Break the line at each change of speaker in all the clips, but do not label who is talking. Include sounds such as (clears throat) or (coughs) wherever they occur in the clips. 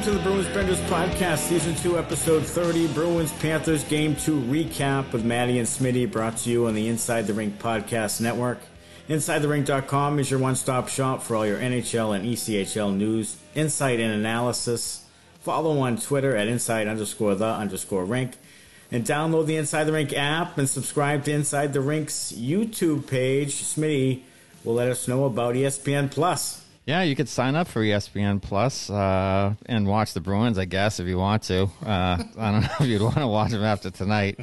welcome to the Bruins Benders Podcast, Season 2, Episode 30, Bruins Panthers Game 2 recap with Maddie and Smitty, brought to you on the Inside the Rink Podcast Network. InsideTheRink.com is your one stop shop for all your NHL and ECHL news, insight, and analysis. Follow on Twitter at inside underscore the underscore rink. And download the Inside the Rink app and subscribe to Inside the Rink's YouTube page. Smitty will let us know about ESPN Plus.
Yeah, you could sign up for ESPN Plus uh, and watch the Bruins, I guess, if you want to. Uh, I don't (laughs) know if you'd want to watch them after tonight,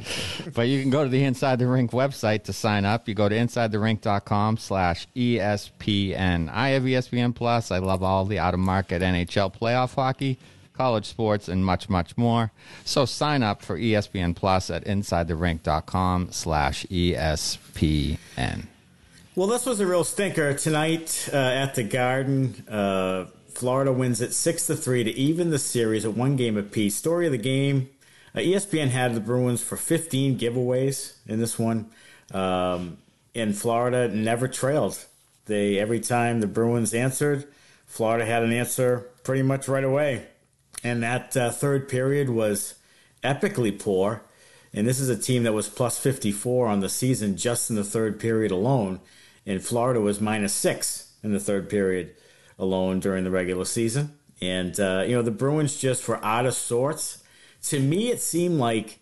but you can go to the Inside the Rink website to sign up. You go to insidetherink.com slash ESPN. I have ESPN Plus. I love all the out-of-market NHL playoff hockey, college sports, and much, much more. So sign up for ESPN Plus at insidetherink.com slash ESPN.
Well, this was a real stinker tonight uh, at the Garden. Uh, Florida wins it six to three to even the series at one game apiece. Story of the game: uh, ESPN had the Bruins for 15 giveaways in this one, um, and Florida never trailed. They every time the Bruins answered, Florida had an answer pretty much right away, and that uh, third period was epically poor. And this is a team that was plus 54 on the season just in the third period alone and Florida was minus six in the third period alone during the regular season. And, uh, you know, the Bruins just were out of sorts. To me, it seemed like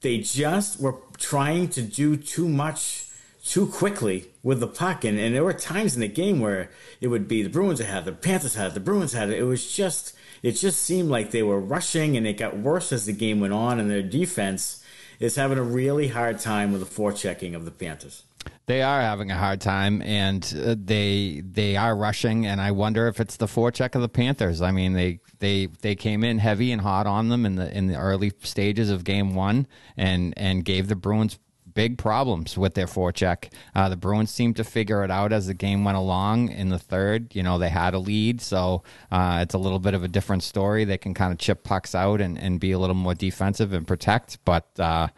they just were trying to do too much too quickly with the puck. And, and there were times in the game where it would be the Bruins had it, the Panthers had it, the Bruins had it. It was just, it just seemed like they were rushing and it got worse as the game went on. And their defense is having a really hard time with the forechecking of the Panthers.
They are having a hard time, and uh, they they are rushing. And I wonder if it's the forecheck of the Panthers. I mean, they they they came in heavy and hot on them in the in the early stages of Game One, and and gave the Bruins big problems with their forecheck. Uh, the Bruins seemed to figure it out as the game went along. In the third, you know, they had a lead, so uh, it's a little bit of a different story. They can kind of chip pucks out and, and be a little more defensive and protect. But uh,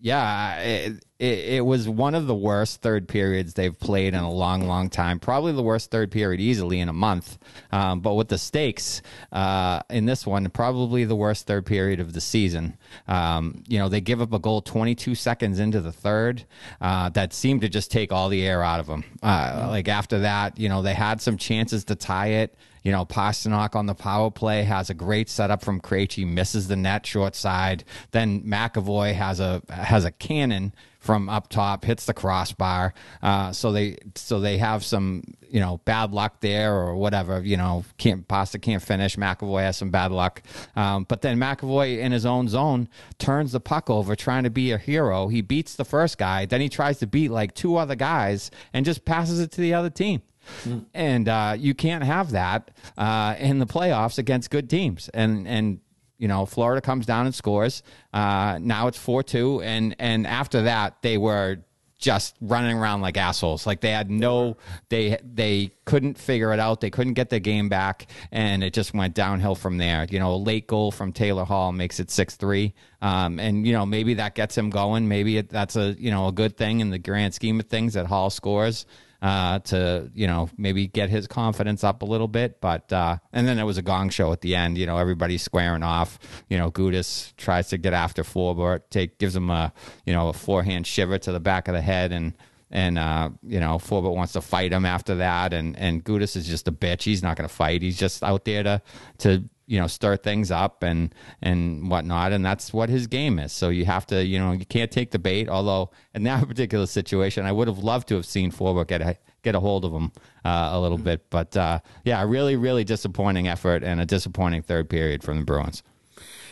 yeah, it, it, it, was one of the worst third periods they've played in a long, long time. Probably the worst third period easily in a month. Um, but with the stakes uh, in this one, probably the worst third period of the season. Um, you know, they give up a goal 22 seconds into the third uh, that seemed to just take all the air out of them. Uh, like after that, you know, they had some chances to tie it. You know, Pastrnak on the power play has a great setup from Krejci, misses the net short side. Then McAvoy has a has a cannon from up top, hits the crossbar. Uh, so they so they have some you know bad luck there or whatever. You know, can't Pasta can't finish. McAvoy has some bad luck, um, but then McAvoy in his own zone turns the puck over, trying to be a hero. He beats the first guy, then he tries to beat like two other guys and just passes it to the other team. Mm. And uh, you can't have that uh, in the playoffs against good teams. And and you know, Florida comes down and scores. Uh, now it's four two, and and after that they were just running around like assholes. Like they had no, they they couldn't figure it out. They couldn't get the game back, and it just went downhill from there. You know, a late goal from Taylor Hall makes it six three, um, and you know maybe that gets him going. Maybe it, that's a you know a good thing in the grand scheme of things that Hall scores uh, to you know maybe get his confidence up a little bit. But uh, and then it was a gong show at the end. You know everybody's squaring off. You know Gudas tries to get after Forbort, take gives him a you know a forehand shiver to the back of the head and. And uh, you know, Forbort wants to fight him after that, and and Gudas is just a bitch. He's not going to fight. He's just out there to to you know stir things up and and whatnot. And that's what his game is. So you have to you know you can't take the bait. Although in that (laughs) particular situation i would have loved to have seen Forbort get a get a hold of him uh, a little bit. But uh, yeah really really disappointing effort and a disappointing third period from the bruins.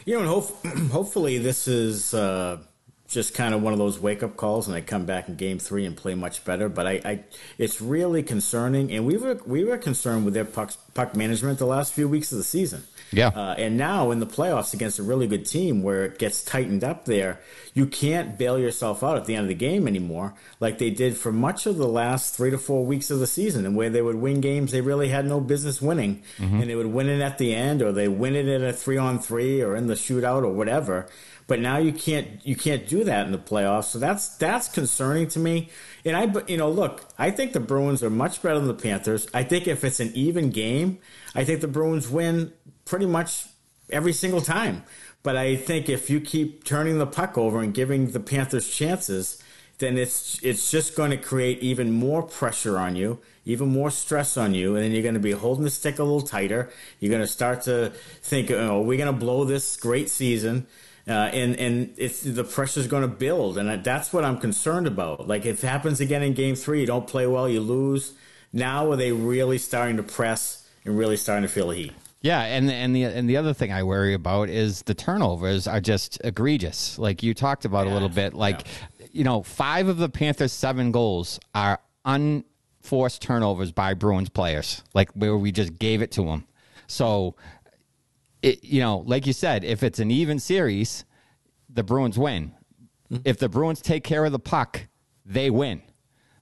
You know and hope, (clears throat) hopefully this is uh just kind of one of those wake up calls, and they come back in Game Three and play much better. But I, I it's really concerning, and we were we were concerned with their puck puck management the last few weeks of the season.
Yeah,
uh, and now in the playoffs against a really good team where it gets tightened up there, you can't bail yourself out at the end of the game anymore, like they did for much of the last three to four weeks of the season, and where they would win games they really had no business winning, mm-hmm. and they would win it at the end, or they win it in a three on three, or in the shootout, or whatever. But now you can't you can't do that in the playoffs. So that's that's concerning to me. And I you know look, I think the Bruins are much better than the Panthers. I think if it's an even game, I think the Bruins win pretty much every single time. But I think if you keep turning the puck over and giving the Panthers chances, then it's it's just going to create even more pressure on you, even more stress on you, and then you're going to be holding the stick a little tighter. You're going to start to think, "Oh, we're going to blow this great season." Uh, and and it's the pressure's going to build, and that's what I'm concerned about. Like if it happens again in Game Three, you don't play well, you lose. Now are they really starting to press and really starting to feel the heat?
Yeah, and and the and the other thing I worry about is the turnovers are just egregious. Like you talked about yeah, a little bit. Like yeah. you know, five of the Panthers' seven goals are unforced turnovers by Bruins players. Like where we just gave it to them. So, it you know, like you said, if it's an even series, the Bruins win. Mm-hmm. If the Bruins take care of the puck, they win.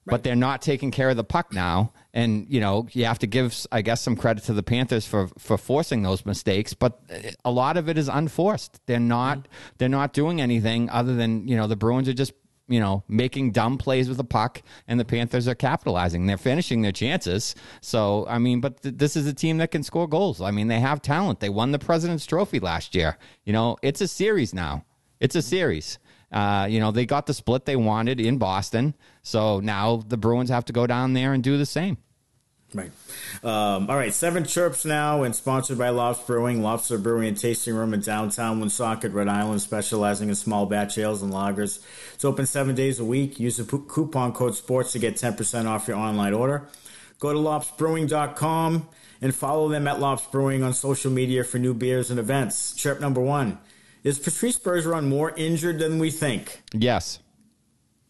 Right. But they're not taking care of the puck now, and you know you have to give, I guess, some credit to the Panthers for for forcing those mistakes. But a lot of it is unforced. They're not mm-hmm. they're not doing anything other than you know the Bruins are just you know making dumb plays with the puck, and the Panthers are capitalizing. They're finishing their chances. So I mean, but th- this is a team that can score goals. I mean, they have talent. They won the President's Trophy last year. You know, it's a series now. It's a series. Uh, you know, they got the split they wanted in Boston. So now the Bruins have to go down there and do the same.
Right. Um, all right. Seven Chirps now and sponsored by Lops Brewing, Lobster Brewing and Tasting Room in downtown Woonsocket, Rhode Island, specializing in small batch ales and lagers. It's open seven days a week. Use the coupon code SPORTS to get 10% off your online order. Go to lopsbrewing.com and follow them at Lops Brewing on social media for new beers and events. Chirp number one. Is Patrice Bergeron more injured than we think?
Yes.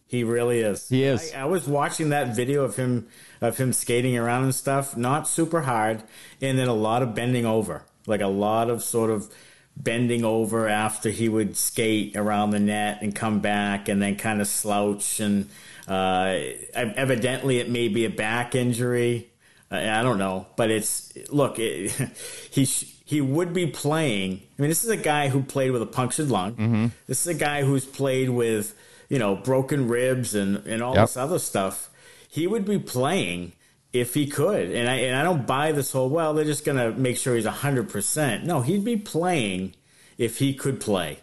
He really is.
He is.
I, I, was watching that video of him of him skating around and stuff, not super hard, and then a lot of bending over, like a lot of sort of bending over after he would skate around the net and come back and then kind of slouch and uh, evidently it may be a back injury. I don't know, but it's look. It, (laughs) he he would be playing. I mean, this is a guy who played with a punctured lung. Mm-hmm. This is a guy who's played with you know broken ribs and and all yep. this other stuff. He would be playing if he could, and I and I don't buy this whole. Well, they're just gonna make sure he's hundred percent. No, he'd be playing if he could play.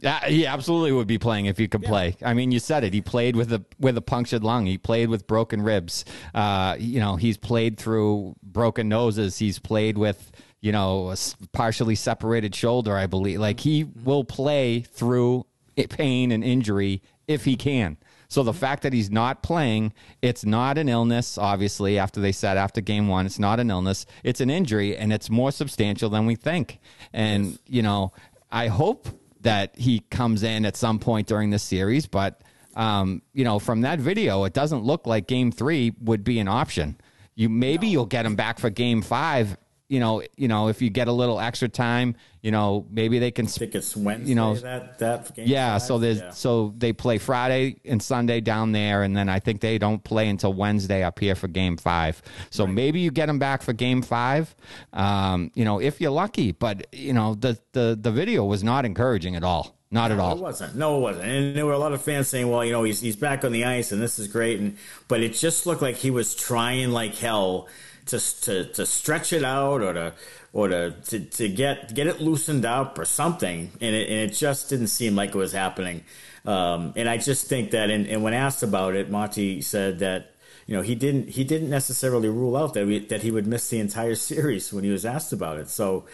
Yeah, he absolutely would be playing if he could yeah. play. I mean, you said it. He played with a with a punctured lung. He played with broken ribs. Uh, you know, he's played through broken noses. He's played with you know a partially separated shoulder. I believe. Like he will play through pain and injury if he can. So the fact that he's not playing, it's not an illness, obviously, after they said after game one, it's not an illness. It's an injury and it's more substantial than we think. And, yes. you know, I hope that he comes in at some point during this series. But um, you know, from that video, it doesn't look like Game Three would be an option. You maybe no. you'll get him back for Game Five. You know, you know, if you get a little extra time, you know, maybe they can. I
think it's Wednesday. You know, that that
game. Yeah, five? so there's yeah. so they play Friday and Sunday down there, and then I think they don't play until Wednesday up here for Game Five. So right. maybe you get them back for Game Five. Um, you know, if you're lucky, but you know, the the the video was not encouraging at all. Not
no,
at all.
It wasn't. No, it wasn't. And there were a lot of fans saying, "Well, you know, he's he's back on the ice, and this is great." And but it just looked like he was trying like hell to to to stretch it out or to or to, to, to get get it loosened up or something, and it, and it just didn't seem like it was happening. Um, and I just think that, and, and when asked about it, Monty said that you know he didn't he didn't necessarily rule out that we, that he would miss the entire (laughs) series when he was asked about it. So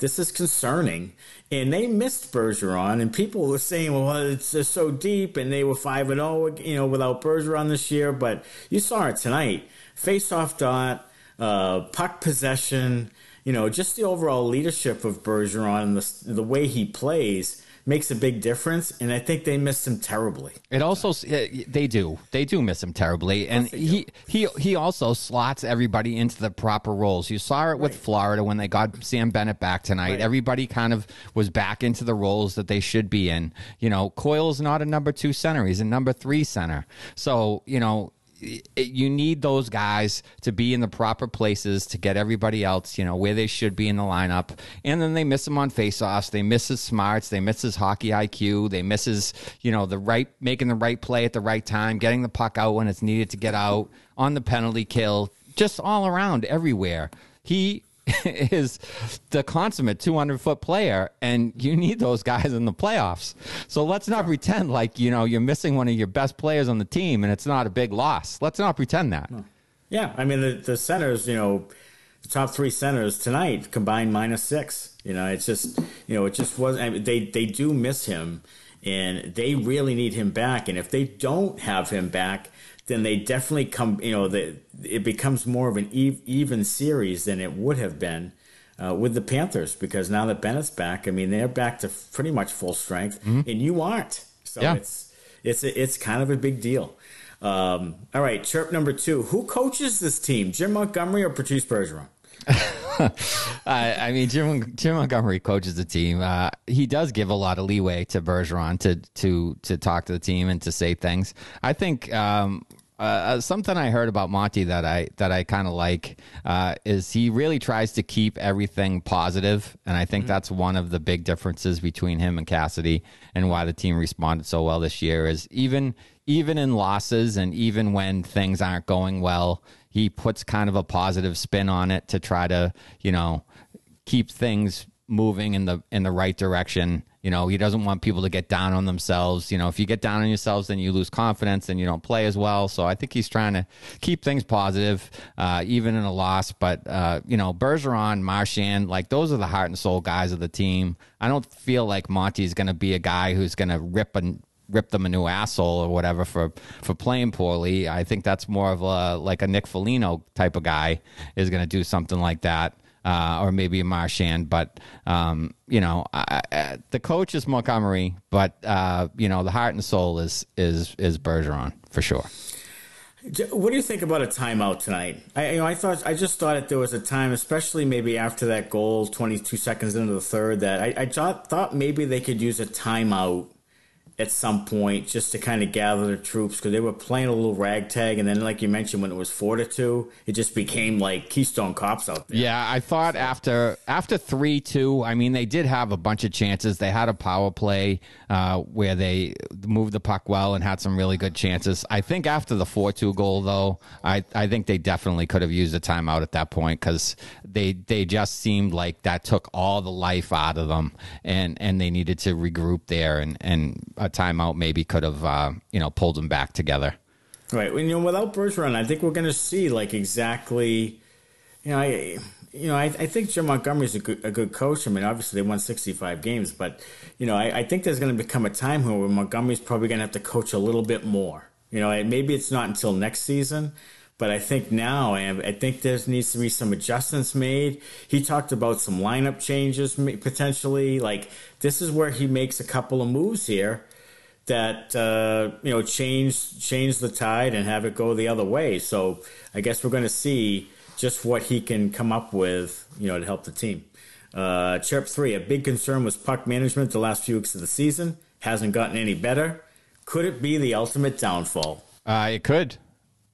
this is concerning. And they missed Bergeron, and people were saying, "Well, it's just so deep," and they were five and zero, oh, you know, without Bergeron this year. But you saw it tonight: face-off dot, uh, puck possession you know, just the overall leadership of Bergeron and the, the way he plays makes a big difference. And I think they miss him terribly.
It also they do they do miss him terribly, and he he he also slots everybody into the proper roles. You saw it with right. Florida when they got Sam Bennett back tonight. Right. Everybody kind of was back into the roles that they should be in. You know, Coyle's not a number two center; he's a number three center. So you know you need those guys to be in the proper places to get everybody else, you know, where they should be in the lineup. And then they miss him on faceoffs. They miss his smarts. They miss his hockey IQ. They miss his, you know, the right, making the right play at the right time, getting the puck out when it's needed to get out on the penalty kill, just all around everywhere. He (laughs) is the consummate 200 foot player, and you need those guys in the playoffs. So let's not pretend like you know you're missing one of your best players on the team, and it's not a big loss. Let's not pretend that.
Yeah, I mean the, the centers, you know, the top three centers tonight combined minus six. You know, it's just you know it just wasn't. I mean, they they do miss him, and they really need him back. And if they don't have him back, then they definitely come. You know, the, it becomes more of an even series than it would have been. Uh, with the Panthers, because now that Bennett's back, I mean they're back to pretty much full strength, mm-hmm. and you aren't. So yeah. it's it's it's kind of a big deal. Um, all right, chirp number two. Who coaches this team, Jim Montgomery or Patrice Bergeron? (laughs) (laughs)
I, I, mean, Jim Jim Montgomery coaches the team. Uh, he does give a lot of leeway to Bergeron to to to talk to the team and to say things. I think um, uh, uh, something I heard about Monty that I that I kind of like uh, is he really tries to keep everything positive, and I think mm-hmm. that's one of the big differences between him and Cassidy, and why the team responded so well this year. Is even even in losses and even when things aren't going well, he puts kind of a positive spin on it to try to you know keep things moving in the in the right direction. You know, he doesn't want people to get down on themselves. You know, if you get down on yourselves, then you lose confidence and you don't play as well. So I think he's trying to keep things positive, uh, even in a loss. But uh, you know, Bergeron, Marchand, like those are the heart and soul guys of the team. I don't feel like Monty's going to be a guy who's going to rip and rip them a new asshole or whatever for for playing poorly. I think that's more of a like a Nick Foligno type of guy is going to do something like that uh, or maybe Marchand. But um, you know, I, I, the coach is Montgomery, but uh, you know, the heart and soul is is is Bergeron for sure.
What do you think about a timeout tonight? I, you know, I thought I just thought that there was a time, especially maybe after that goal, twenty two seconds into the third, that I, I thought maybe they could use a timeout at some point just to kind of gather the troops because they were playing a little ragtag, and then like you mentioned, when it was four to two, it just became like Keystone Cops out there.
Yeah, I thought after after three two, I mean they did have a bunch of chances. They had a power play uh, where they moved the puck well and had some really good chances. I think after the four two goal though, I I think they definitely could have used a timeout at that point because they they just seemed like that took all the life out of them, and and they needed to regroup there and and timeout maybe could have uh, you know pulled them back together.
Right. You know, without Bergeron, I think we're going to see like exactly. You know, I you know I, I think Jim Montgomery's a good a good coach. I mean, obviously they won sixty five games, but you know I, I think there's going to become a time where Montgomery's probably going to have to coach a little bit more. You know, maybe it's not until next season, but I think now, I think there needs to be some adjustments made. He talked about some lineup changes potentially. Like this is where he makes a couple of moves here that uh, you know change change the tide and have it go the other way. So I guess we're going to see just what he can come up with, you know, to help the team. Uh, chirp three: A big concern was puck management the last few weeks of the season. Hasn't gotten any better. Could it be the ultimate downfall?
Uh, it could.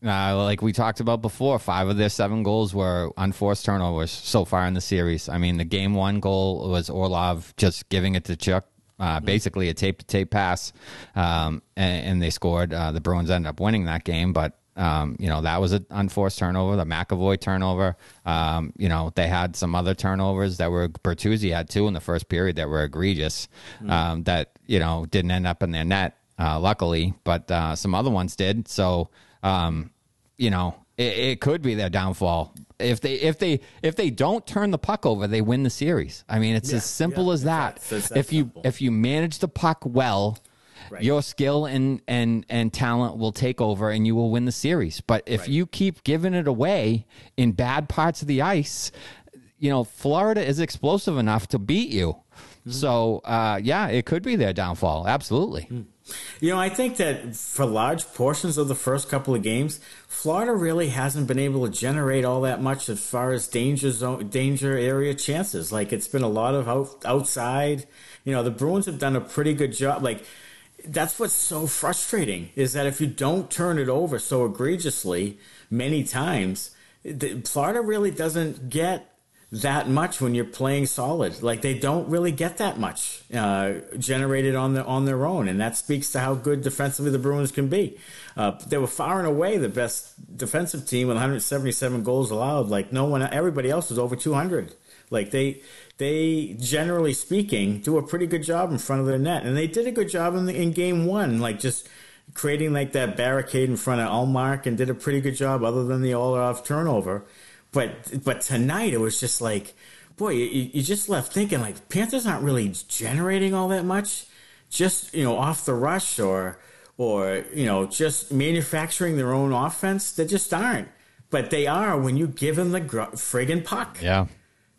Uh, like we talked about before, five of their seven goals were unforced turnovers so far in the series. I mean, the game one goal was Orlov just giving it to Chuck, uh, basically a tape to tape pass, um, and, and, they scored. Uh, the Bruins ended up winning that game, but. Um, you know that was an unforced turnover, the McAvoy turnover. Um, you know they had some other turnovers that were Bertuzzi had two in the first period that were egregious. Mm. that you know didn't end up in their net, uh, luckily, but uh, some other ones did. So um, you know, it, it, could be their downfall. If they if they if they don't turn the puck over, they win the series. I mean, it's yeah, as simple yeah, as that. if you if you manage the puck well, right. your skill and and and talent will take over, and you will win the series. But if right. you keep giving it away in bad parts of the ice, you know, Florida is explosive enough to beat you. Mm-hmm. So, uh, yeah, it could be their downfall. Absolutely. Mm.
You know, I think that for large portions of the first couple of games, Florida really hasn't been able to generate all that much as far as danger zone, danger area chances. Like it's been a lot of out, outside. You know, the Bruins have done a pretty good job. Like that's what's so frustrating is that if you don't turn it over so egregiously many times, Florida really doesn't get that much when you're playing solid. Like they don't really get that much uh, generated on the on their own, and that speaks to how good defensively the Bruins can be. Uh, they were far and away the best defensive team with 177 goals allowed. Like no one, everybody else was over 200. Like they they generally speaking do a pretty good job in front of their net, and they did a good job in, the, in game one. Like just creating like that barricade in front of Ullmark and did a pretty good job, other than the Orlov turnover. But but tonight it was just like, boy, you, you just left thinking like Panthers aren't really generating all that much, just you know off the rush or or you know just manufacturing their own offense. They just aren't. But they are when you give them the gr- friggin' puck.
Yeah.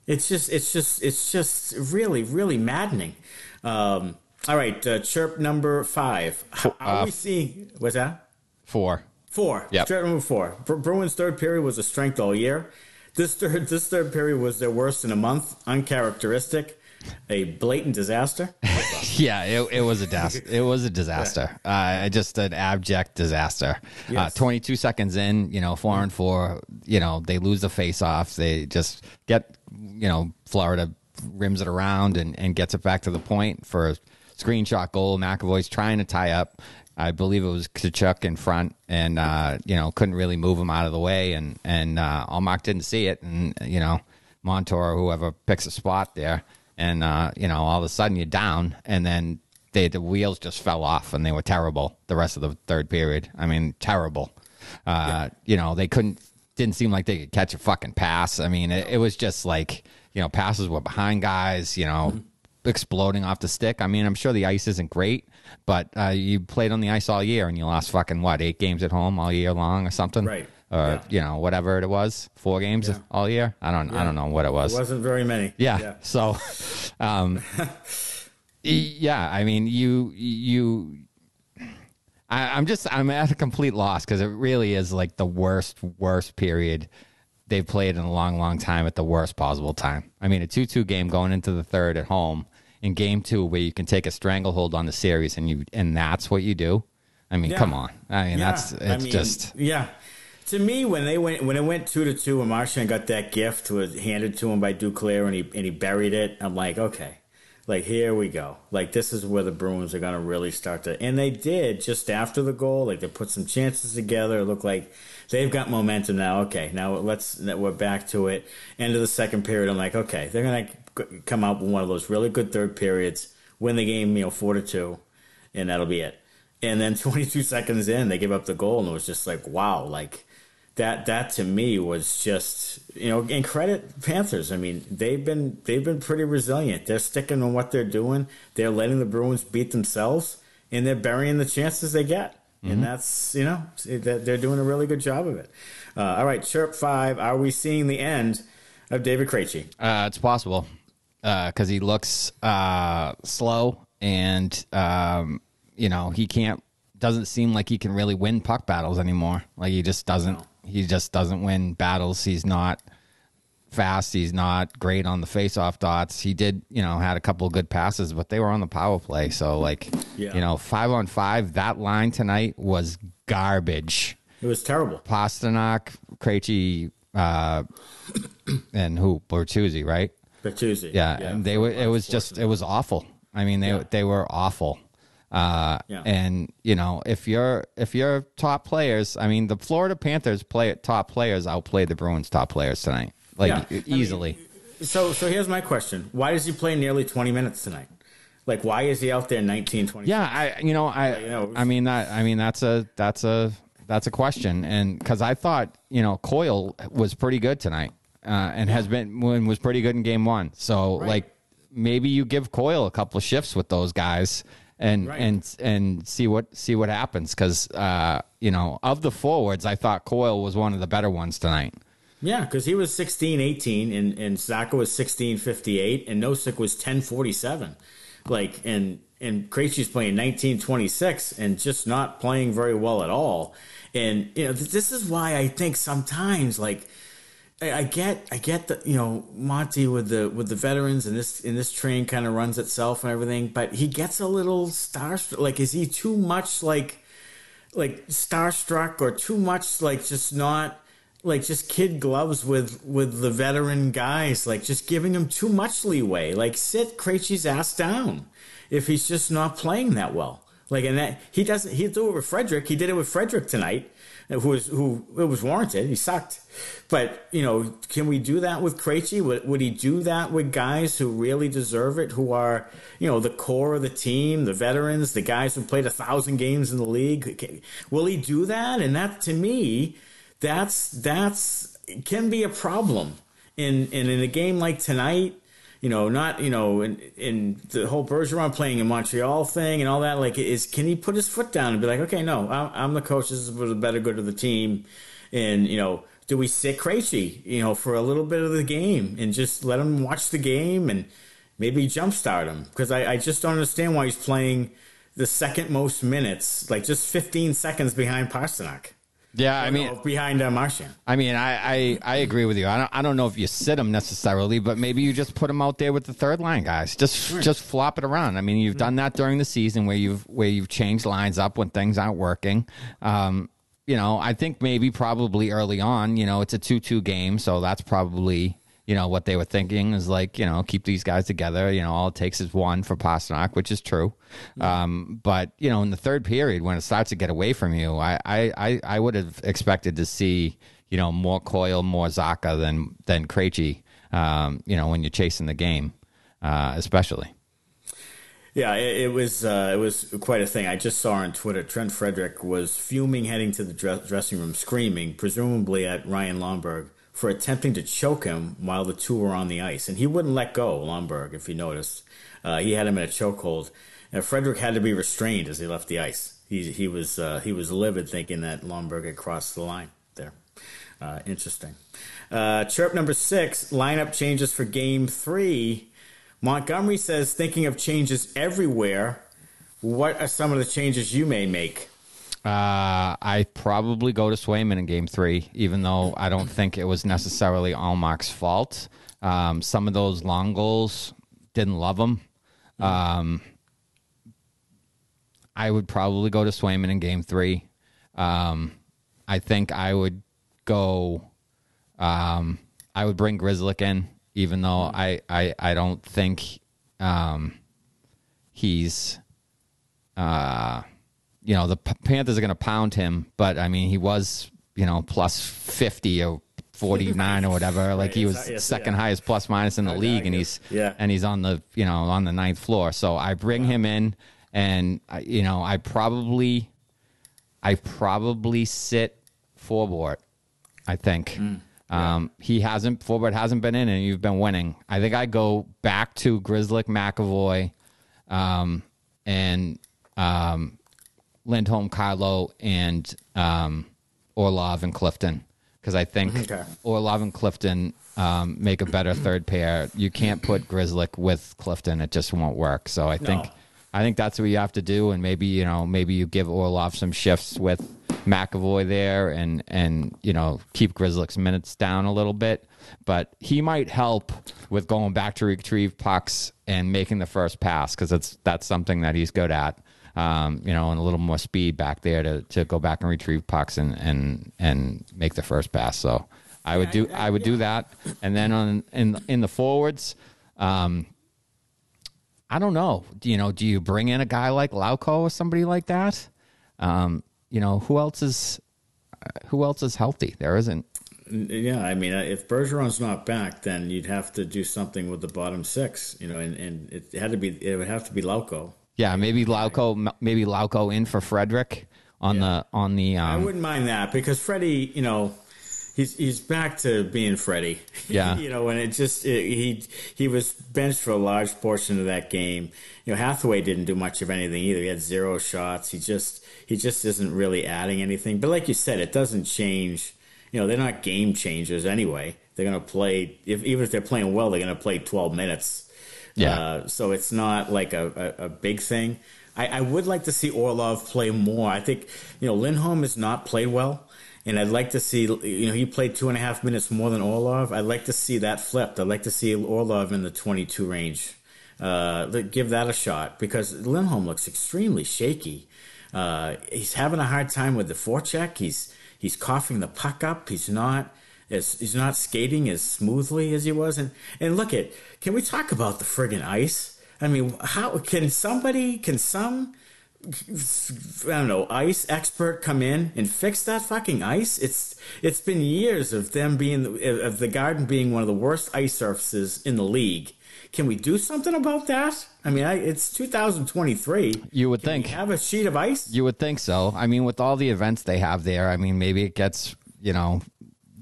It's just, it's just, it's just really, really maddening. Um, all right, uh, chirp number five. How are
uh,
we seeing? What's that?
Four.
Four.
Yep.
Chirp number four. Bru- Bruins' third period was a strength all year. This third, (laughs) this third period was their worst in a month. Uncharacteristic. A blatant disaster. (laughs)
Yeah, it, it was a dis- it was a disaster. (laughs) Uh, just an abject disaster. Uh, 22 seconds in, you know, four and four, you know, they lose the face off. They just get, you know, Florida rims it around and, and gets it back to the point for a screenshot goal. McAvoy's trying to tie up. I believe it was Tkachuk in front, and uh, you know couldn't really move him out of the way, and and uh, Ullmark didn't see it, and you know Montour, whoever picks a spot there, and uh, you know all of a sudden you're down, and then they the wheels just fell off, and they were terrible the rest of the third period. I mean, terrible. Uh, You know they couldn't didn't seem like they could catch a fucking pass. I mean, it, it was just like you know passes were behind guys, you know.
Mm-hmm.
Exploding off the stick. I mean, I'm sure the ice isn't great, but uh, you played on the ice all year and you lost fucking what eight games at home all year long or something,
Right.
Or
Yeah.
you know whatever it was, four games all year. I don't, I don't know what it was.
It wasn't very many.
Yeah. So, um, (laughs) yeah, I mean, you, you, I, I'm just, I'm at a complete loss because it really is like the worst, worst period they've played in a long, long time at the worst possible time. I mean, a 2 2 game going into the third at home in game two where you can take a stranglehold on the series and you, and that's what you do. I mean,
Yeah.
come on. I mean,
Yeah,
that's, it's
I mean,
just,
yeah. To me, when they went when it went two to two, and Marchand got that gift was handed to him by Duclair, and he and he buried it. I'm like, okay, like here we go. Like this is where the Bruins are gonna really start to, and they did just after the goal. Like they put some chances together. It looked like they've got momentum now. Okay, now let's we're back to it. End of the second period. I'm like, okay, they're gonna come out with one of those really good third periods, win the game, you know, four to two, and that'll be it. And then (laughs) 22 seconds in, they give up the goal, and it was just like, wow, like that. That to me was just, you know, and credit Panthers. I mean, they've been they've been pretty resilient. They're sticking on what they're doing. They're letting the Bruins beat themselves, and they're burying the chances they get. And that's you know that they're doing a really good job of it. Uh, all right, chirp five. Are we seeing the end of David Krejci?
Uh, it's possible because he looks uh, slow, and um, you know he can't. Doesn't seem like he can really win puck battles anymore. Like he just doesn't. He just doesn't win battles. He's not fast. He's not great on the face-off dots. He did, you know, had a couple of good passes, but they were on the power play. So like,
Yeah.
you know, five on five. That line tonight was garbage.
It was terrible.
Pastrnak, Krejci, uh, (coughs) and who Bertuzzi, right? Yeah, and they were. It was just. It was awful. I mean, they
Yeah.
they were awful. Uh,
Yeah.
and you know, if you're if you're top players, I mean, the Florida Panthers play top players outplayed the Bruins top players tonight, like
Yeah.
e-
I mean,
easily.
So, so here's my question: Why does he play nearly 20 minutes tonight? Like, why is he out there 19, 20?
yeah, I you know I
you know,
I mean that I mean that's a that's a that's a question, and because I thought you know Coyle was pretty good tonight, uh, and has been was pretty good in game one. So
Right.
like maybe you give Coyle a couple of shifts with those guys. And
Right.
and and see what see what happens because uh, you know of the forwards I thought Coyle was one of the better ones tonight.
Yeah, because he was 16, 18, and, and Zacha was 16, 58, and Nosek was 10, 47. Like, and, and Krejci's playing 1926 and just not playing very well at all. And, you know, th- this is why I think sometimes, like, I get, I get the, you know, Monty with the with the veterans and this and this train kind of runs itself and everything, but he gets a little starstruck. Like, is he too much like, like starstruck or too much like just not like just kid gloves with with the veteran guys, like just giving him too much leeway. Like sit Krejci's ass down if he's just not playing that well. Like and that he doesn't he do it with Frederic. He did it with Frederic tonight, who was who it was warranted. He sucked, but you know, can we do that with Krejci? Would, would he do that with guys who really deserve it, who are you know the core of the team, the veterans, the guys who played a thousand games in the league? Will he do that? And that to me, that's that's can be a problem in in, in a game like tonight you know, not you know, in, in the whole Bergeron playing in Montreal thing and all that. Like, is can he put his foot down and be like, okay, no, I'm the coach. This is for the better good of the team, and you know, do we sit Krejci, you know, for a little bit of the game and just let him watch the game and maybe jumpstart him? Because I, I just don't understand why he's playing the second most minutes, like just 15 seconds behind Pastrnak.
Yeah, I mean,
behind uh, Marchand.
I mean, I, I, I agree with you. I don't I don't know if you sit him necessarily, but maybe you just put him out there with the third line guys. Just sure. just flop it around. I mean, you've done that during the season where you've where you've changed lines up when things aren't working. Um, you know, I think maybe probably early on, you know, it's a two two game, so that's probably you know what they were thinking is like you know keep these guys together. You know all it takes is one for Pastrnak which is true. Um, but you know in the third period when it starts to get away from you I I, I would have expected to see you know more Coyle, more Zacha than than Krejci um, you know when you're chasing the game uh, especially.
Yeah, it, it was uh, it was quite a thing. I just saw on Twitter Trent Frederic was fuming, heading to the dressing room, screaming, presumably at Ryan Lomberg for attempting to choke him while the two were on the ice. And he wouldn't let go, Lomberg, if you noticed. Uh, he had him in a chokehold. And Frederic had to be restrained as he left the ice. He, he, was, uh, he was livid thinking that Lomberg had crossed the line there. Uh, interesting. Uh, chirp number six lineup changes for game three. Montgomery says, thinking of changes everywhere. What are some of the changes you may make?
Uh, I probably go to Swayman in game three, even though I don't think it was necessarily Ullmark's fault. Um, some of those long goals didn't love them. Um, I would probably go to Swayman in game three. Um, I think I would go. Um, I would bring Grzelcyk in, even though I, I, I don't think um, he's. Uh, you know, the Panthers are going to pound him, but I mean, he was, you know, plus 50 or 49 or (laughs) whatever. Like he was yes, second yeah. highest plus minus in the league, and he's yeah. and he's on the you know on the ninth floor. So I bring wow. him in, and you know I probably, I probably sit Forbort. I think. Mm, yeah. Um, he hasn't Forbort hasn't been in, and you've been winning. I think I go back to Grzelcyk, McAvoy, um, and um, Lindholm, Carlo, and um, Orlov and Clifton because I think (laughs) okay. Orlov and Clifton um, make a better third pair. You can't put Grzelcyk with Clifton; it just won't work. So I think no. I think that's what you have to do, and maybe you know maybe you give Orlov some shifts with McAvoy there, and and you know keep Grzelcyk's minutes down a little bit. But he might help with going back to retrieve pucks and making the first pass because that's that's something that he's good at um, you know, and a little more speed back there to, to go back and retrieve pucks and, and, and make the first pass. So I would do I would do that, and then on in in the forwards, um, I don't know. Do you know? Do you bring in a guy like Lauko or somebody like that? Um, you know, who else is who else is healthy? There isn't.
Yeah, I mean, if Bergeron's not back, then you'd have to do something with the bottom six. You know, and, and it had to be it would have to be Lauko.
Yeah, maybe Lauko, maybe Lauko in for Frederic on yeah. the on the. Um,
I wouldn't mind that because Freddie, you know, he's he's back to being Freddie. (laughs)
Yeah,
you know, and it just it, he he was benched for a large portion of that game. You know, Hathaway didn't do much of anything either. He had zero shots. He just he just isn't really adding anything. But like you said, it doesn't change. You know, they're not game changers anyway. They're going to play if even if they're playing well, they're going to play twelve minutes
yeah.
Uh, so it's not like a, a, a big thing. I, I, would like to see Orlov play more. I think, you know, Lindholm has not played well. And I'd like to see, you know, he played two and a half minutes more than Orlov. I'd like to see that flipped. I'd like to see Orlov in the 22 range. Uh, give that a shot because Lindholm looks extremely shaky. Uh, he's having a hard time with the forecheck. He's He's coughing the puck up. He's not as he's not skating as smoothly as he was. And and look at can we talk about the friggin' ice? I mean, how can somebody can some I don't know, ice expert come in and fix that fucking ice. It's it's been years of them being of the garden being one of the worst ice surfaces in the league. Can we do something about that? I mean, I, it's 2023.
You would
Can we
think.
have a sheet of ice.
You would think so. I mean, with all the events they have there, I mean, maybe it gets you know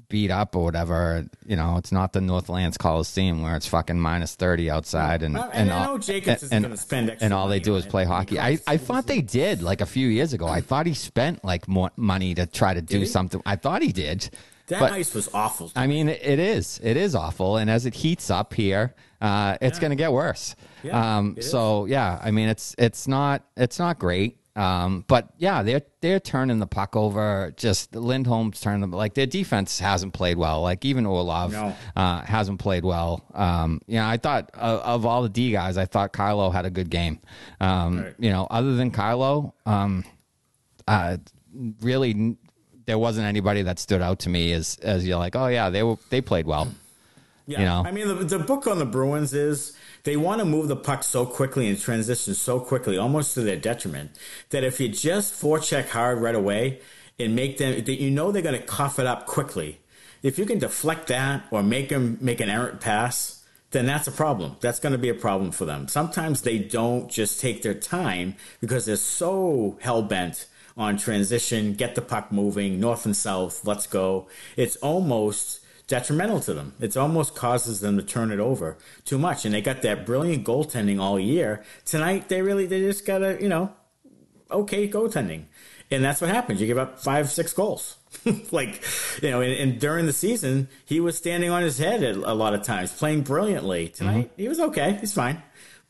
beat up or whatever. You know, it's not the Northlands Coliseum where it's fucking minus thirty outside and
Well, and I
all-
know Jacobs isn't
and,
gonna spend extra
and all they do
on
is play hockey. I, I thought they did like a few years ago. I thought he spent like more money to try to do something. I thought he did.
That
but
ice was awful.
I mean, it is. It is awful, and as it heats up here, uh, it's going to get worse.
Yeah,
um,
it is.
so yeah, I mean, it's it's not it's not great. Um, but yeah, they're they're turning the puck over. Just Lindholm's turning them like their defense hasn't played well. Like even Orlov
No.
uh, hasn't played well. Um, you know, I thought uh, of all the D guys, I thought Carlo had a good game. Um,
Right.
You know, other than Carlo, um, uh, really there wasn't anybody that stood out to me as as you're like, oh yeah, they were they played well.
Yeah,
you know?
I mean, the, the book on the Bruins is they want to move the puck so quickly and transition so quickly, almost to their detriment, that if you just forecheck hard right away and make them, that you know they're going to cough it up quickly. If you can deflect that or make them make an errant pass, then that's a problem. That's going to be a problem for them. Sometimes they don't just take their time because they're so hell bent on transition, get the puck moving, north and south, let's go. It's almost detrimental to them. It almost causes them to turn it over too much. And they got that brilliant goaltending all year. Tonight, they really, they just got to, you know, okay goaltending. And that's what happens. You give up five, six goals. (laughs) like, you know, and, and during the season, he was standing on his head a, a lot of times, playing brilliantly. Tonight, mm-hmm. he was okay. He's fine.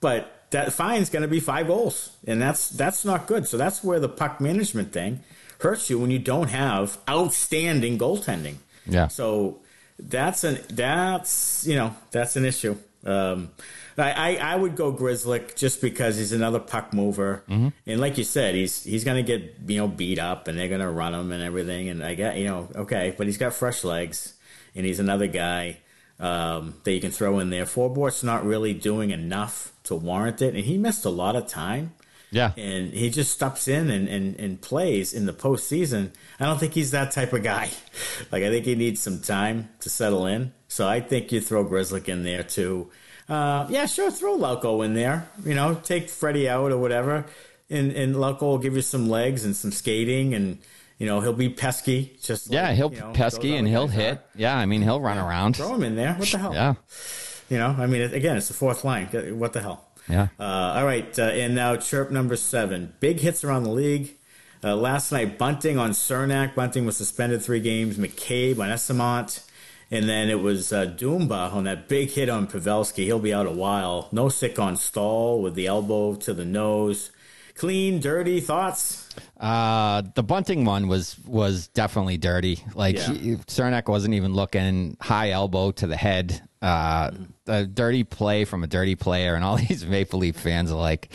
But that fine's going to be five goals. And that's, that's not good. So that's where the puck management thing hurts you when you don't have outstanding goaltending.
Yeah.
So that's an that's you know that's an issue. Um, I, I I would go Grzelcyk just because he's another puck mover, and like you said, he's he's gonna get you know beat up, and they're gonna run him and everything. And I get you know okay, but he's got fresh legs, and he's another guy um, that you can throw in there. Forbort's not really doing enough to warrant it, and he missed a lot of time
Yeah.
and he just steps in and, and, and plays in the postseason. I don't think he's that type of guy. (laughs) Like I think he needs some time to settle in. So I think you throw Grzelcyk in there too. Uh, yeah, sure, throw Lauko in there. You know, take Freddie out or whatever, and and Lauko will give you some legs and some skating, and you know he'll be pesky. Just
Yeah,
like,
he'll
you know,
pesky and he'll hit.
are.
Yeah, I mean he'll run around.
Throw him in there. What the hell?
Yeah.
You know, I mean, again, it's the fourth line. What the hell?
Yeah.
Uh, all right, uh, and now chirp number seven. Big hits around the league. Uh, last night, Bunting on Cernak. Bunting was suspended three games. McCabe on Eyssimont. And then it was uh, Dumba on that big hit on Pavelski. He'll be out a while. Nosek on Staal with the elbow to the nose. Clean, dirty thoughts.
Uh, the bunting one was was definitely dirty. Like
Yeah.
he, Cernak wasn't even looking high elbow to the head. Uh, a dirty play from a dirty player, and all (laughs) these Maple Leaf fans are like,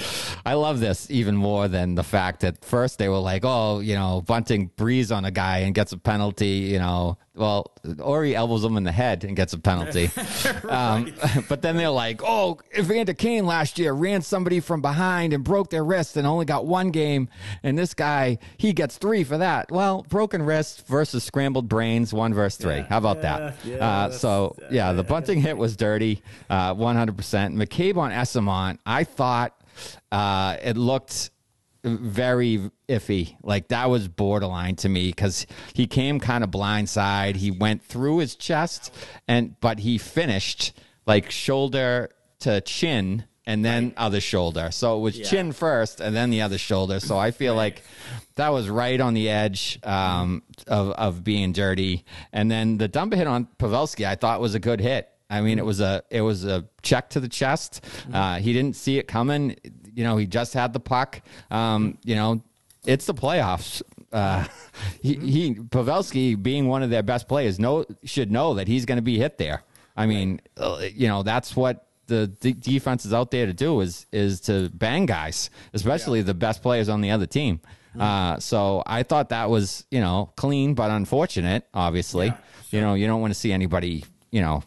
I love this even more than the fact that first they were like, oh, you know, Bunting breathes on a guy and gets a penalty. You know, well, or he elbows him in the head and gets a penalty. (laughs) um, (laughs) but then they're like, oh, Evander Kane last year ran somebody from behind and broke their wrist and only got one game, and this guy he gets three for that. Well, broken wrist versus scrambled brains, one versus three.
Yeah.
How about
Yeah,
that?
yeah,
uh, so yeah, the bunting hit was dirty, uh, one hundred percent. McCabe on Eyssimont, I thought uh, it looked very iffy. Like that was borderline to me because he came kind of blindside. He went through his chest and but he finished like shoulder to chin and then other shoulder. So it was
Yeah.
chin first and then the other shoulder. So I feel like that was right on the edge um, of of being dirty. And then the dump hit on Pavelski, I thought was a good hit. I mean, it was a it was a check to the chest. Uh, he didn't see it coming. You know, he just had the puck. Um, you know, it's the playoffs. Uh, (laughs) he, he Pavelski, being one of their best players, know should know that he's going to be hit there. I mean, uh, you know, that's what the d- defense is out there to do is is to bang guys, especially the best players on the other team. Uh, so I thought that was, you know, clean but unfortunate, obviously. You know, you don't want to see anybody, you know,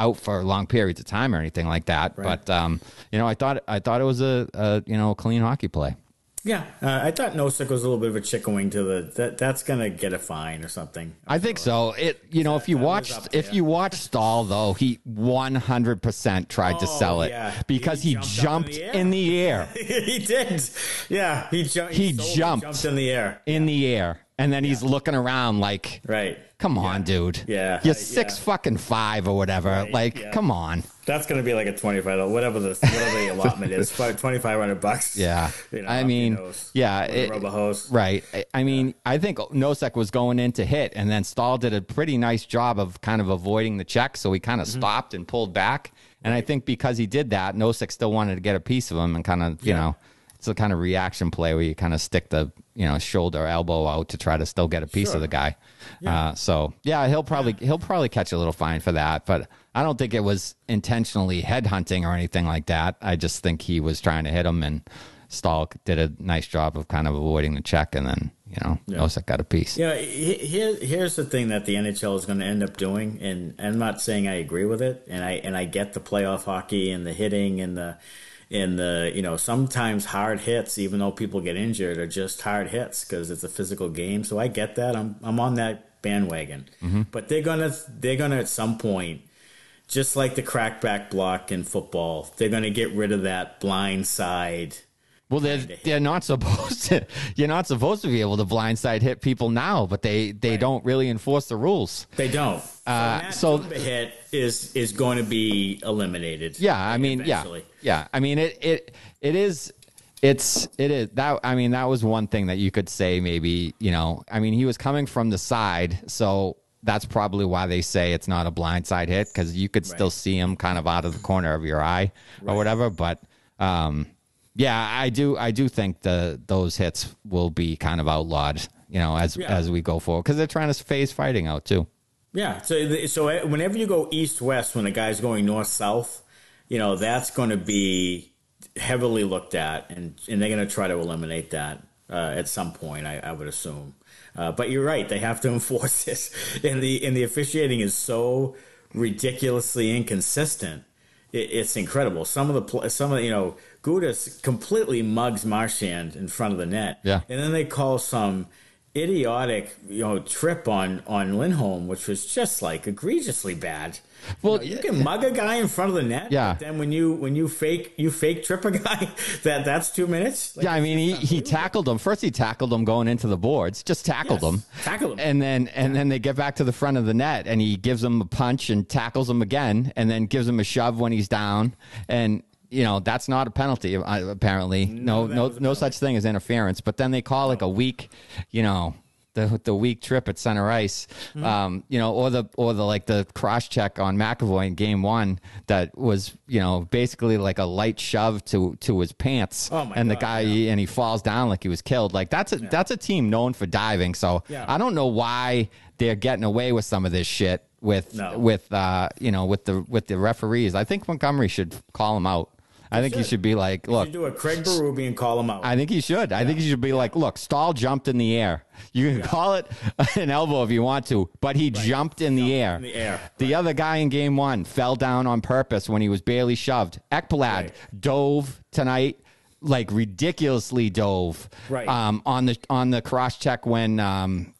out for long periods of time or anything like that. But um, you know, I thought I thought it was a, a you know, clean hockey play.
Yeah, uh, I thought Nosek was a little bit of a chicken wing to the that that's gonna get a fine or something.
I think so. It you know if you watched if you watch Staal though he one hundred percent tried to
Oh,
sell it
yeah.
because
He
he,
jumped
jumped
in the air.
in the air
he did. Yeah, he jumped.
He
solely
jumped.
jumped in the air.
in the air and then he's looking around like
Right.
come on dude
Yeah.
you're six fucking five or whatever
Right,
like
yeah.
come on
That's gonna be like a twenty five, whatever the whatever the allotment is, twenty five hundred bucks. (laughs)
yeah (laughs)
You know,
I mean
nose.
yeah
With a
it-
hose.
Right. I- I mean, I think Nosek was going in to hit, and then Staal did a pretty nice job of kind of avoiding the check. So he kind of
Mm-hmm.
stopped and pulled back. And I think because he did that, Nosek still wanted to get a piece of him and kind of, you know, it's a kind of reaction play where you kind of stick the, you know, shoulder, elbow out to try to still get a piece
Sure.
of the guy. Uh, so yeah, he'll probably he'll probably catch a little fine for that, but I don't think it was intentionally headhunting or anything like that. I just think he was trying to hit him and. Staal did a nice job of kind of avoiding the check, and then you know Nosek got a piece.
Yeah, he- here, here's the thing that the NHL is going to end up doing, and I'm not saying I agree with it, and I and I get the playoff hockey and the hitting and the and the you know sometimes hard hits, even though people get injured, are just hard hits because it's a physical game. So I get that. I'm I'm on that bandwagon, mm-hmm. but they're gonna they're gonna at some point. Just like the crackback block in football, they're going to get rid of that blind side.
Well, they're they're not supposed to. (laughs) You're not supposed to be able to blindside hit people now, but they they don't really enforce the rules.
They don't.
Uh,
so
so-
hit is is going to be eliminated.
Yeah, I mean,
eventually.
yeah, yeah. I mean, it it it is. It's it is that. I mean, that was one thing that you could say. Maybe you know. I mean, he was coming from the side, so that's probably why they say it's not a blindside hit because you could still see him kind of out of the corner of your eye or whatever. But um, yeah, I do. I do think the those hits will be kind of outlawed. You know, as
Yeah.
as we go forward because they're trying to phase fighting out too.
Yeah. So so whenever you go east west, when the guy's going north south, you know that's going to be heavily looked at, and and they're going to try to eliminate that uh, at some point. I, I would assume. Uh, but you're right; they have to (laughs) enforce this, and the and the officiating is so ridiculously inconsistent. It, it's incredible. Some of the some of the, you know Gudas completely mugs Marchand in front of the net.
Yeah.
and then they call some idiotic you know trip on on Lindholm, which was just like egregiously bad.
Well,
you, know, you can mug a guy in front of the net.
Yeah.
but then when you when you fake you fake trip a guy, (laughs) that that's two minutes. Like,
Yeah, I mean, he, he tackled him. First, he tackled him going into the boards, just tackled
Yes,
him.
tackled him.
And then and then they get back to the front of the net, and he gives him a punch and tackles him again, and then gives him a shove when he's down. And you know that's not a penalty, uh, apparently. No,
that
no, no such thing as interference. But then they call like a weak, you know. The, the weak trip at center ice,
Hmm.
um, you know, or the or the like the cross check on McAvoy in game one that was you know basically like a light shove to to his pants,
Oh,
and the guy
yeah.
and he falls down like he was killed. Like that's a that's a team known for diving. So
Yeah.
I don't know why they're getting away with some of this shit with
No.
with uh you know with the with the referees. I think Montgomery should call him out. I think he
should.
should be like,
you
look,
should do a Craig Berube and call him out.
I think he should. I think he should be like, look, Staal jumped in the air. You can call it (laughs) an elbow if you want to, but he jumped in the air.
in the air,
The other guy in game one fell down on purpose when he was barely shoved. Ekblad
Right.
dove tonight, like ridiculously dove.
Right.
Um, on the on the cross check when um,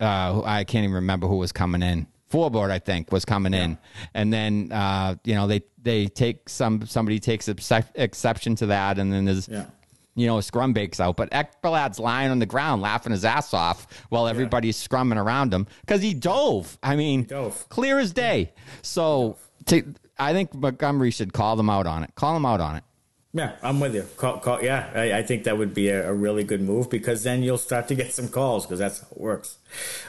uh, I can't even remember who was coming in. Forboard, I think, was coming in, and then uh, you know they they take some somebody takes exception to that, and then there's
Yeah.
you know, a scrum bakes out. But Ekblad's lying on the ground laughing his ass off while everybody's scrumming around him because he dove. I mean,
dove.
clear as day. So to, I think Montgomery should call them out on it. Call them out on it.
Yeah, I'm with you. Call, call, yeah, I, I think that would be a, a really good move because then you'll start to get some calls because that's how it works.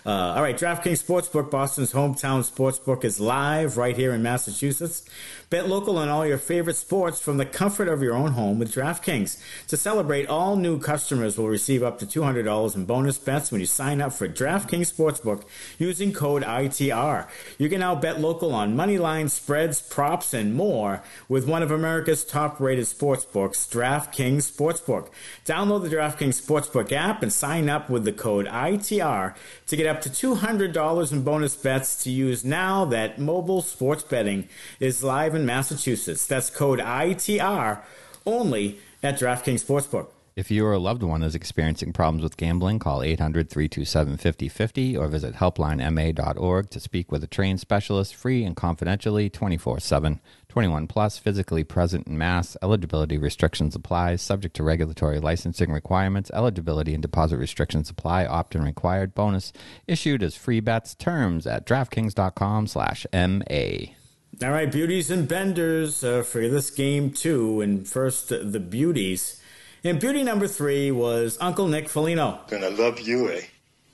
Uh, all right, DraftKings Sportsbook, Boston's hometown sportsbook, is live right here in Massachusetts. Bet local on all your favorite sports from the comfort of your own home with DraftKings. To celebrate, all new customers will receive up to $200 in bonus bets when you sign up for DraftKings Sportsbook using code ITR. You can now bet local on money line spreads, props, and more with one of America's top rated sportsbooks, DraftKings Sportsbook. Download the DraftKings Sportsbook app and sign up with the code ITR to get up to $200 in bonus bets to use now that mobile sports betting is live in Massachusetts. That's code ITR only at DraftKings Sportsbook.
If you or a loved one is experiencing problems with gambling, call 800 327 5050 or visit helplinema.org to speak with a trained specialist free and confidentially 24 7. 21 plus, physically present in Mass. Eligibility restrictions apply, subject to regulatory licensing requirements. Eligibility and deposit restrictions apply. Opt in required. Bonus issued as free bets. Terms at DraftKings.com slash MA.
All right, beauties and benders uh, for this game two. And first, the beauties. And beauty number three was Uncle Nick Foligno.
Gonna love you, eh?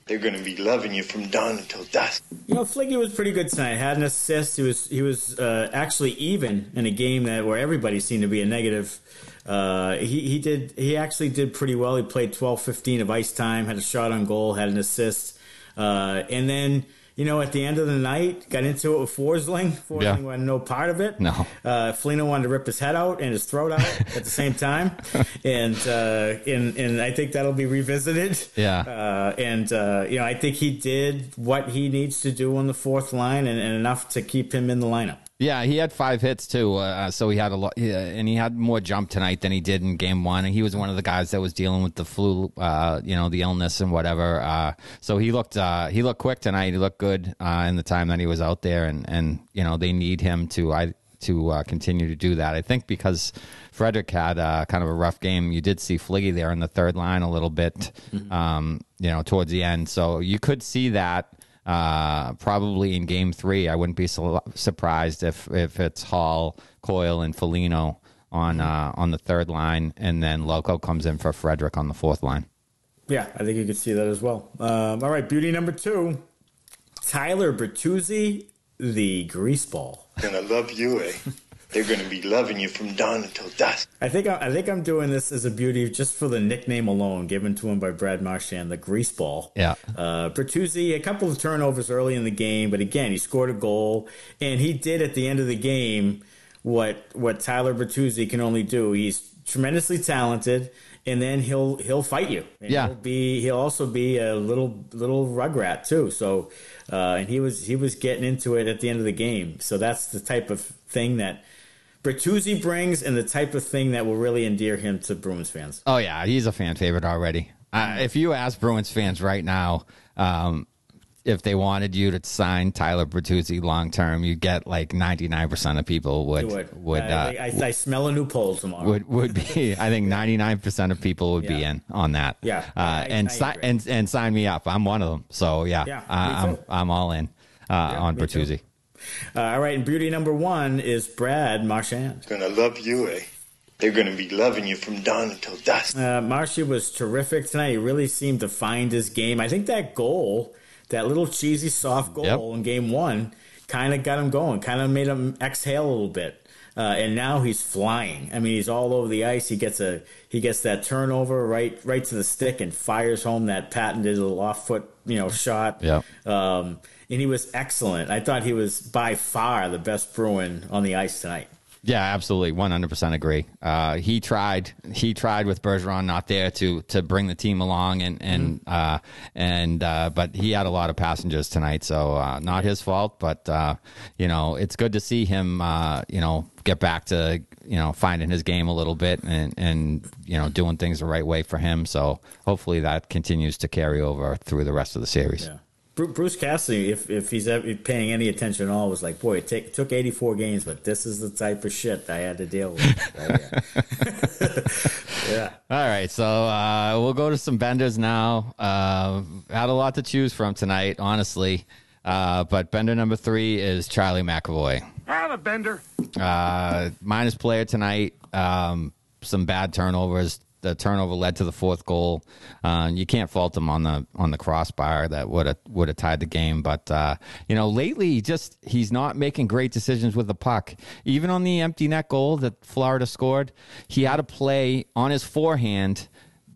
They're gonna be loving you from dawn until dusk.
You know, Fliggy was pretty good tonight. Had an assist. He was he was uh, actually even in a game that where everybody seemed to be a negative. Uh, he he did he actually did pretty well. He played 12-15 of ice time. Had a shot on goal. Had an assist. Uh, and then you know, at the end of the night, got into it with Forsling. Forsling
Yeah.
wanted no part of it.
No.
Uh, Foligno wanted to rip his head out and his throat out (laughs) at the same time. (laughs) And, uh, and, and I think that'll be revisited.
Yeah.
Uh, and, uh, you know, I think he did what he needs to do on the fourth line and, and enough to keep him in the lineup.
Yeah, he had five hits too, uh, so he had a lot, yeah, and he had more jump tonight than he did in game one. And he was one of the guys that was dealing with the flu, uh, you know, the illness and whatever. Uh, so he looked, uh, he looked quick tonight. He looked good uh, in the time that he was out there, and and you know they need him to I to uh, continue to do that. I think because Frederic had uh, kind of a rough game. You did see Fliggy there in the third line a little bit, um, you know, towards the end. So you could see that uh, probably in game three. I wouldn't be su- surprised if if it's Hall, Coyle, and Foligno on uh, on the third line, and then Lauko comes in for Frederic on the fourth line.
Yeah, I think you could see that as well. Um, all right, beauty number two Tyler Bertuzzi, the greaseball.
And I love you, eh? (laughs) They're gonna be loving you from dawn until dusk.
I think I, I think I'm doing this as a beauty just for the nickname alone, given to him by Brad Marchand, the greaseball.
Yeah.
Uh, Bertuzzi, a couple of turnovers early in the game, but again, he scored a goal, and he did at the end of the game what what Tyler Bertuzzi can only do. He's tremendously talented, and then he'll he'll fight you. And
Yeah.
he'll be he'll also be a little little rugrat too. So, uh, and he was he was getting into it at the end of the game. So that's the type of thing that. Bertuzzi brings and the type of thing that will really endear him to Bruins fans.
Oh yeah, he's a fan favorite already. Uh, if you ask Bruins fans right now um, if they wanted you to sign Tyler Bertuzzi long term, you get like ninety nine percent of people would would
I,
uh,
I, I smell a new poll tomorrow.
would would be. I think ninety nine percent of people would be in on that.
Yeah,
uh,
I-
and
I
si- and and sign me up. I'm one of them. So yeah,
Yeah,
I, I'm
too.
I'm all in uh, on
Bertuzzi. too.
Bertuzzi.
Uh, all right, and beauty number one is Brad Marchand.
Gonna love you, eh? They're gonna be loving you from dawn until dusk.
Uh, Marshy was terrific tonight. He really seemed to find his game. I think that goal, that little cheesy soft goal
Yep.
in game one, kind of got him going, kind of made him exhale a little bit. Uh, and now he's flying. I mean, he's all over the ice. He gets a he gets that turnover right right to the stick and fires home that patented little off foot you know shot.
Yep.
Um, and he was excellent. I thought he was by far the best Bruin on the ice tonight.
Yeah, absolutely, one hundred percent agree. Uh, he tried, he tried with Bergeron not there to to bring the team along, and and uh, and uh, but he had a lot of passengers tonight, so uh, not his fault. But uh, you know, it's good to see him, uh, you know, get back to you know finding his game a little bit and and you know doing things the right way for him. So hopefully that continues to carry over through the rest of the series.
Yeah. Bru- Bruce Cassidy, if, if he's paying any attention at all, was like, boy, it, take, it took 84 games, but this is the type of shit I had to deal with. (laughs) (laughs) yeah.
All right, so uh, we'll go to some benders now. Uh, had a lot to choose from tonight, honestly. Uh, but bender number three is Charlie McAvoy.
I'm a bender.
Uh, minus player tonight. Um, some bad turnovers. The turnover led to the fourth goal. Uh, you can't fault him on the on the crossbar that would have would have tied the game. But uh, you know, lately just he's not making great decisions with the puck. Even on the empty net goal that Florida scored, he had a play on his forehand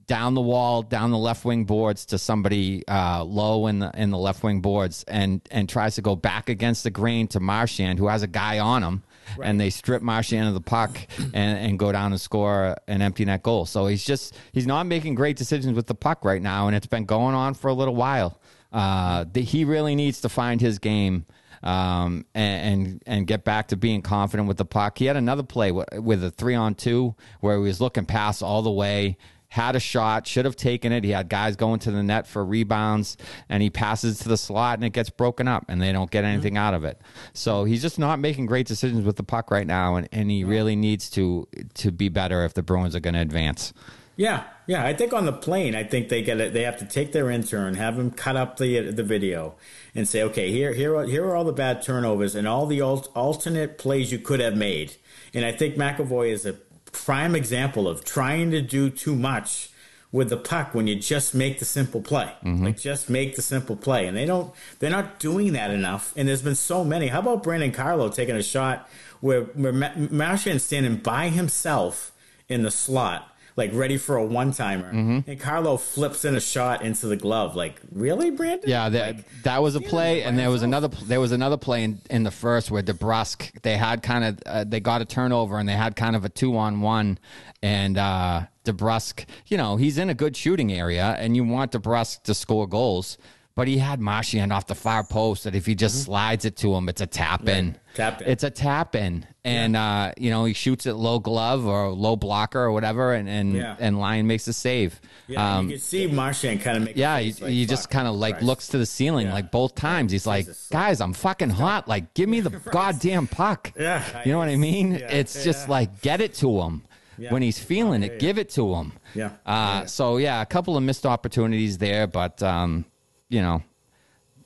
down the wall, down the left wing boards to somebody uh, low in the in the left wing boards, and and tries to go back against the grain to Marchand, who has a guy on him, and they strip Marchand of the puck (coughs) and, and go down and score an empty net goal. So he's just he's not making great decisions with the puck right now, and it's been going on for a little while. Uh, the, he really needs to find his game. Um, and, and and get back to being confident with the puck. He had another play with a three on two where he was looking past all the way, had a shot, should have taken it. He had guys going to the net for rebounds, and he passes to the slot, and it gets broken up, and they don't get mm-hmm. anything out of it. So he's just not making great decisions with the puck right now, and, and he really needs to to be better if the Bruins are going to advance.
Yeah, yeah. I think on the plane, I think they get it. They have to take their intern, have him cut up the the video, and say, okay, here here are, here are all the bad turnovers and all the al- alternate plays you could have made. And I think McAvoy is a prime example of trying to do too much with the puck when you just make the simple play. Mm-hmm. Like just make the simple play. And they don't they're not doing that enough. And there's been so many. How about Brandon Carlo taking a shot where where Ma- Marchand's standing by himself in the slot, like ready for a one timer. And Carlo flips in a shot into the glove. Like, really, Brandon?
Yeah, that that was a play, and there was another there was another play in, in the first where DeBrusk they had kind of uh, they got a turnover and they had kind of a two on one, and uh, DeBrusk, you know, he's in a good shooting area, and you want DeBrusk to score goals, but he had Marchand off the far post that if he just slides it to him, it's a tap in.
tap in.
It's a tap in, and uh, you know he shoots it low glove or low blocker or whatever, and and,
Yeah.
and Lyon makes a save.
Yeah,
Um,
you can see Marchand kind of make.
yeah, he,
like,
he just kind of like
Christ."
looks to the ceiling
Yeah.
like both times. He's like,
Jesus.
guys, I'm fucking hot. Like, give me the (laughs) (laughs) goddamn puck.
Yeah.
You know what I mean?
Yeah,
It's just
yeah.
like, get it to him.
Yeah.
When he's feeling
yeah,
it,
yeah.
give it to him.
Yeah.
Uh,
Yeah.
So, yeah, a couple of missed opportunities there, but, um, you know,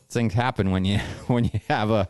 things happen when you (laughs) when you have a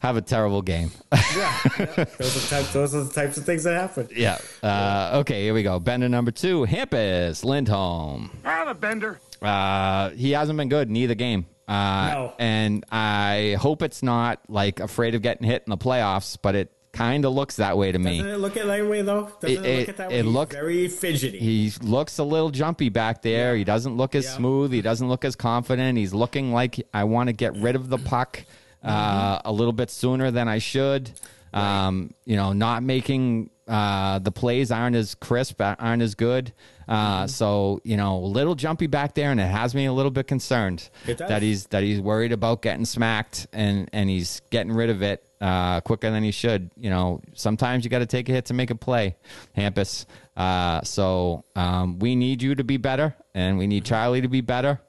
have a terrible game.
Yeah, yeah. Those are types. Those are the types of things that happen.
yeah. Uh, okay, here we go. Bender number two, Hampus Lindholm.
Ah, the bender.
Uh, he hasn't been good in either game. Uh,
No.
And I hope it's not like afraid of getting hit in the playoffs, but it kind of looks that way to me.
Doesn't it look at that way though? Doesn't
It-
it, look at that way? He's
look-
very fidgety.
He looks a little jumpy back there. He doesn't look as
Yeah.
smooth. He doesn't look as confident. He's looking like I want to get rid of the puck uh, a little bit sooner than I should. Um, you know, not making uh, the plays aren't as crisp, aren't as good. Uh, So you know, a little jumpy back there, and it has me a little bit concerned that he's that he's worried about getting smacked, and and he's getting rid of it uh, quicker than he should. You know, sometimes you got to take a hit to make a play, Hampus. Uh, so um, we need you to be better, and we need Charlie to be better,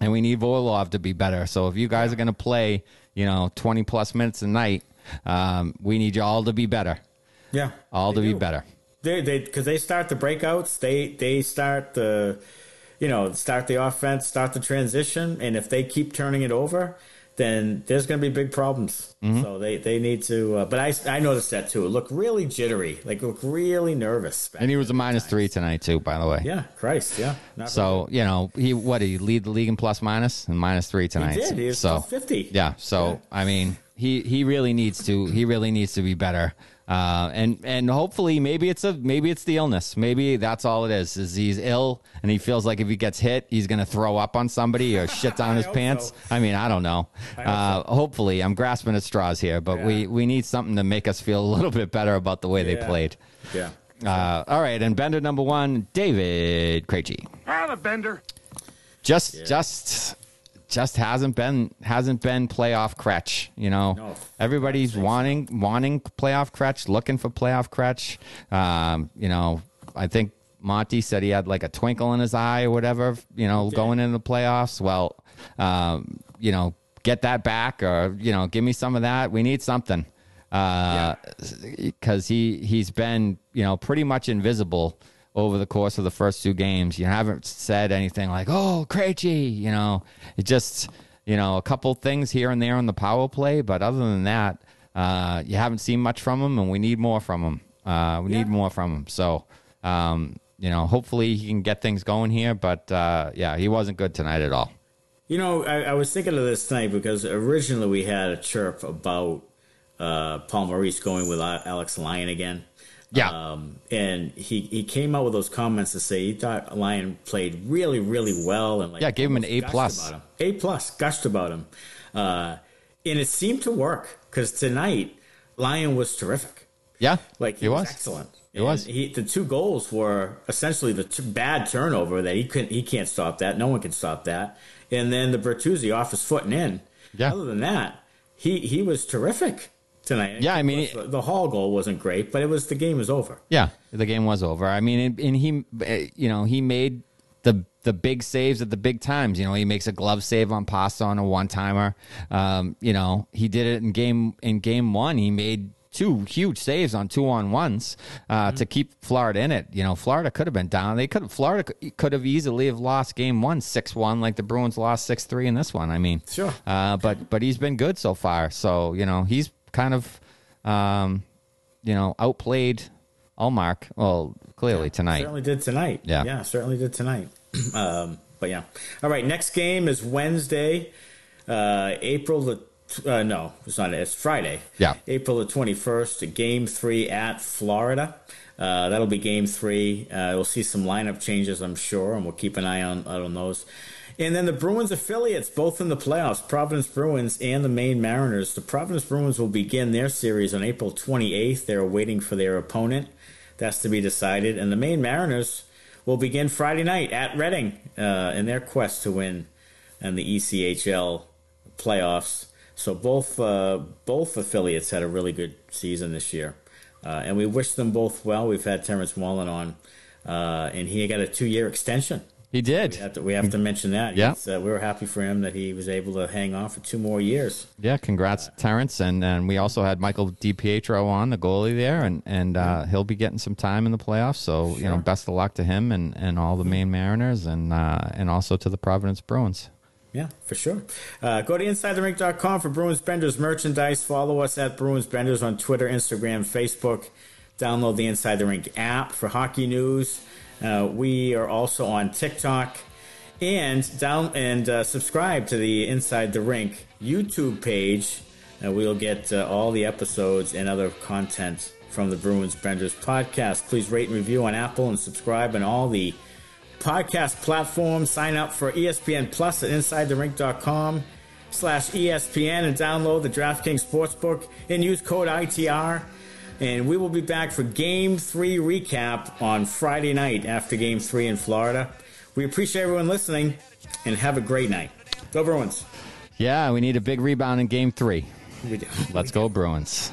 and we need Orlov to be better. So if you guys are going to play, you know, twenty plus minutes a night, um, we need you all to be better,
yeah,
all to be better.
They they because they start the breakouts. They they start the, you know, start the offense, start the transition, and if they keep turning it over, then there's going to be big problems.
Mm-hmm.
So they they need to. Uh, but I I noticed that too. It looked really jittery, like looked really nervous.
And he was a minus three tonight too, by the way.
Yeah, Christ, yeah.
So you know he what did he lead the league in plus minus and minus three tonight.
did. He was
so
50.
Yeah. So
Yeah.
I mean he he really needs to he really needs to be better. Uh, and and hopefully maybe it's a maybe it's the illness. Maybe that's all it is. Is he's ill and he feels like if he gets hit, he's gonna throw up on somebody or (laughs) shit down his pants.
so.
I mean I don't know.
hope
Uh, hopefully I'm grasping at straws here, but we
Yeah.
we need something to make us feel a little bit better about the way they played.
Yeah.
Uh, all right, and bender number one, David Krejci
Ah, the bender.
just just just hasn't been hasn't been playoff Kretsch. You know,
No.
everybody's wanting wanting playoff Kretsch, looking for playoff Kretsch. Um, you know, I think Monty said he had like a twinkle in his eye or whatever. You know, going into the playoffs. Well, um, you know, get that back or you know, give me some of that. We need something because he he's been you know pretty much invisible over the course of the first two games. You haven't said anything like "Oh, Krejci," you know. It just you know a couple things here and there on the power play, but other than that, uh, you haven't seen much from him, and we need more from him. Uh, we
Yeah.
need more from him. So. Um, you know, hopefully he can get things going here. But uh, yeah, he wasn't good tonight at all.
You know, I, I, was thinking of this tonight because originally we had a chirp about uh, Paul Maurice going with Alex Lyon again.
Yeah.
Um, and he, he came out with those comments to say he thought Lyon played really, really well. And like,
yeah, gave him an A plus.
A plus, gushed about him. Uh, and it seemed to work because tonight Lyon was terrific.
Yeah,
like he, he was. was. excellent.
It was.
He, the two goals were essentially the t- bad turnover that he couldn't. He can't stop that. No one can stop that. And then the Bertuzzi off his foot and in.
Yeah.
Other than that, he he was terrific tonight.
Yeah, I mean,
the, the Hall goal wasn't great, but it was the game was over.
Yeah, the game was over. I mean, and, and he, eh, you know, he made the the big saves at the big times. You know, he makes a glove save on Pasta on a one timer. Um, you know, he did it in game in game one. He made two huge saves on two on ones uh, mm-hmm. to keep Florida in it. You know, Florida could have been down. They could Florida could have easily have lost game one six one like the Bruins lost six three in this one. I mean,
sure.
Uh, but but he's been good so far. So you know he's kind of um, you know outplayed Ullmark. Well, clearly
yeah,
tonight.
Certainly did tonight.
Yeah,
yeah, certainly did tonight. (clears throat) um, but yeah. All right. Next game is Wednesday, uh, April the uh, no, it's not. It's Friday.
Yeah,
April the twenty first. Game three at Florida. Uh, that'll be game three. Uh, we'll see some lineup changes, I'm sure, and we'll keep an eye on on those. And then the Bruins affiliates, both in the playoffs, Providence Bruins and the Maine Mariners. The Providence Bruins will begin their series on April 28th. They're waiting for their opponent. That's to be decided. And the Maine Mariners will begin Friday night at Reading uh, in their quest to win in the ECHL playoffs. So both uh, both affiliates had a really good season this year, uh, and we wish them both well. We've had Terrence Mullen on, uh, and he got a two year extension.
He did.
We have to, we have to mention that.
Yeah,
uh, we were happy for him that he was able to hang on for two more years.
Yeah, congrats, Terrence, and and we also had Michael DiPietro on the goalie there, and and uh, he'll be getting some time in the playoffs. So sure. you know, best of luck to him and, and all the Maine Mariners, and uh, and also to the Providence Bruins.
Yeah, for sure. Uh, go to InsideTheRink.com for Bruins Benders merchandise. Follow us at Bruins Benders on Twitter, Instagram, Facebook. Download the Inside the Rink app for hockey news. Uh, we are also on TikTok. And down and uh, subscribe to the Inside the Rink YouTube page. Uh, we'll get uh, all the episodes and other content from the Bruins Benders podcast. Please rate and review on Apple and subscribe on all the podcast platforms. Sign up for ESPN Plus at InsideTheRink.com slash ESPN and download the DraftKings Sportsbook and use code ITR. And we will be back for Game 3 recap on Friday night after Game 3 in Florida. We appreciate everyone listening and have a great night. Go Bruins.
Yeah, we need a big rebound in Game 3.
We do.
Let's go Bruins.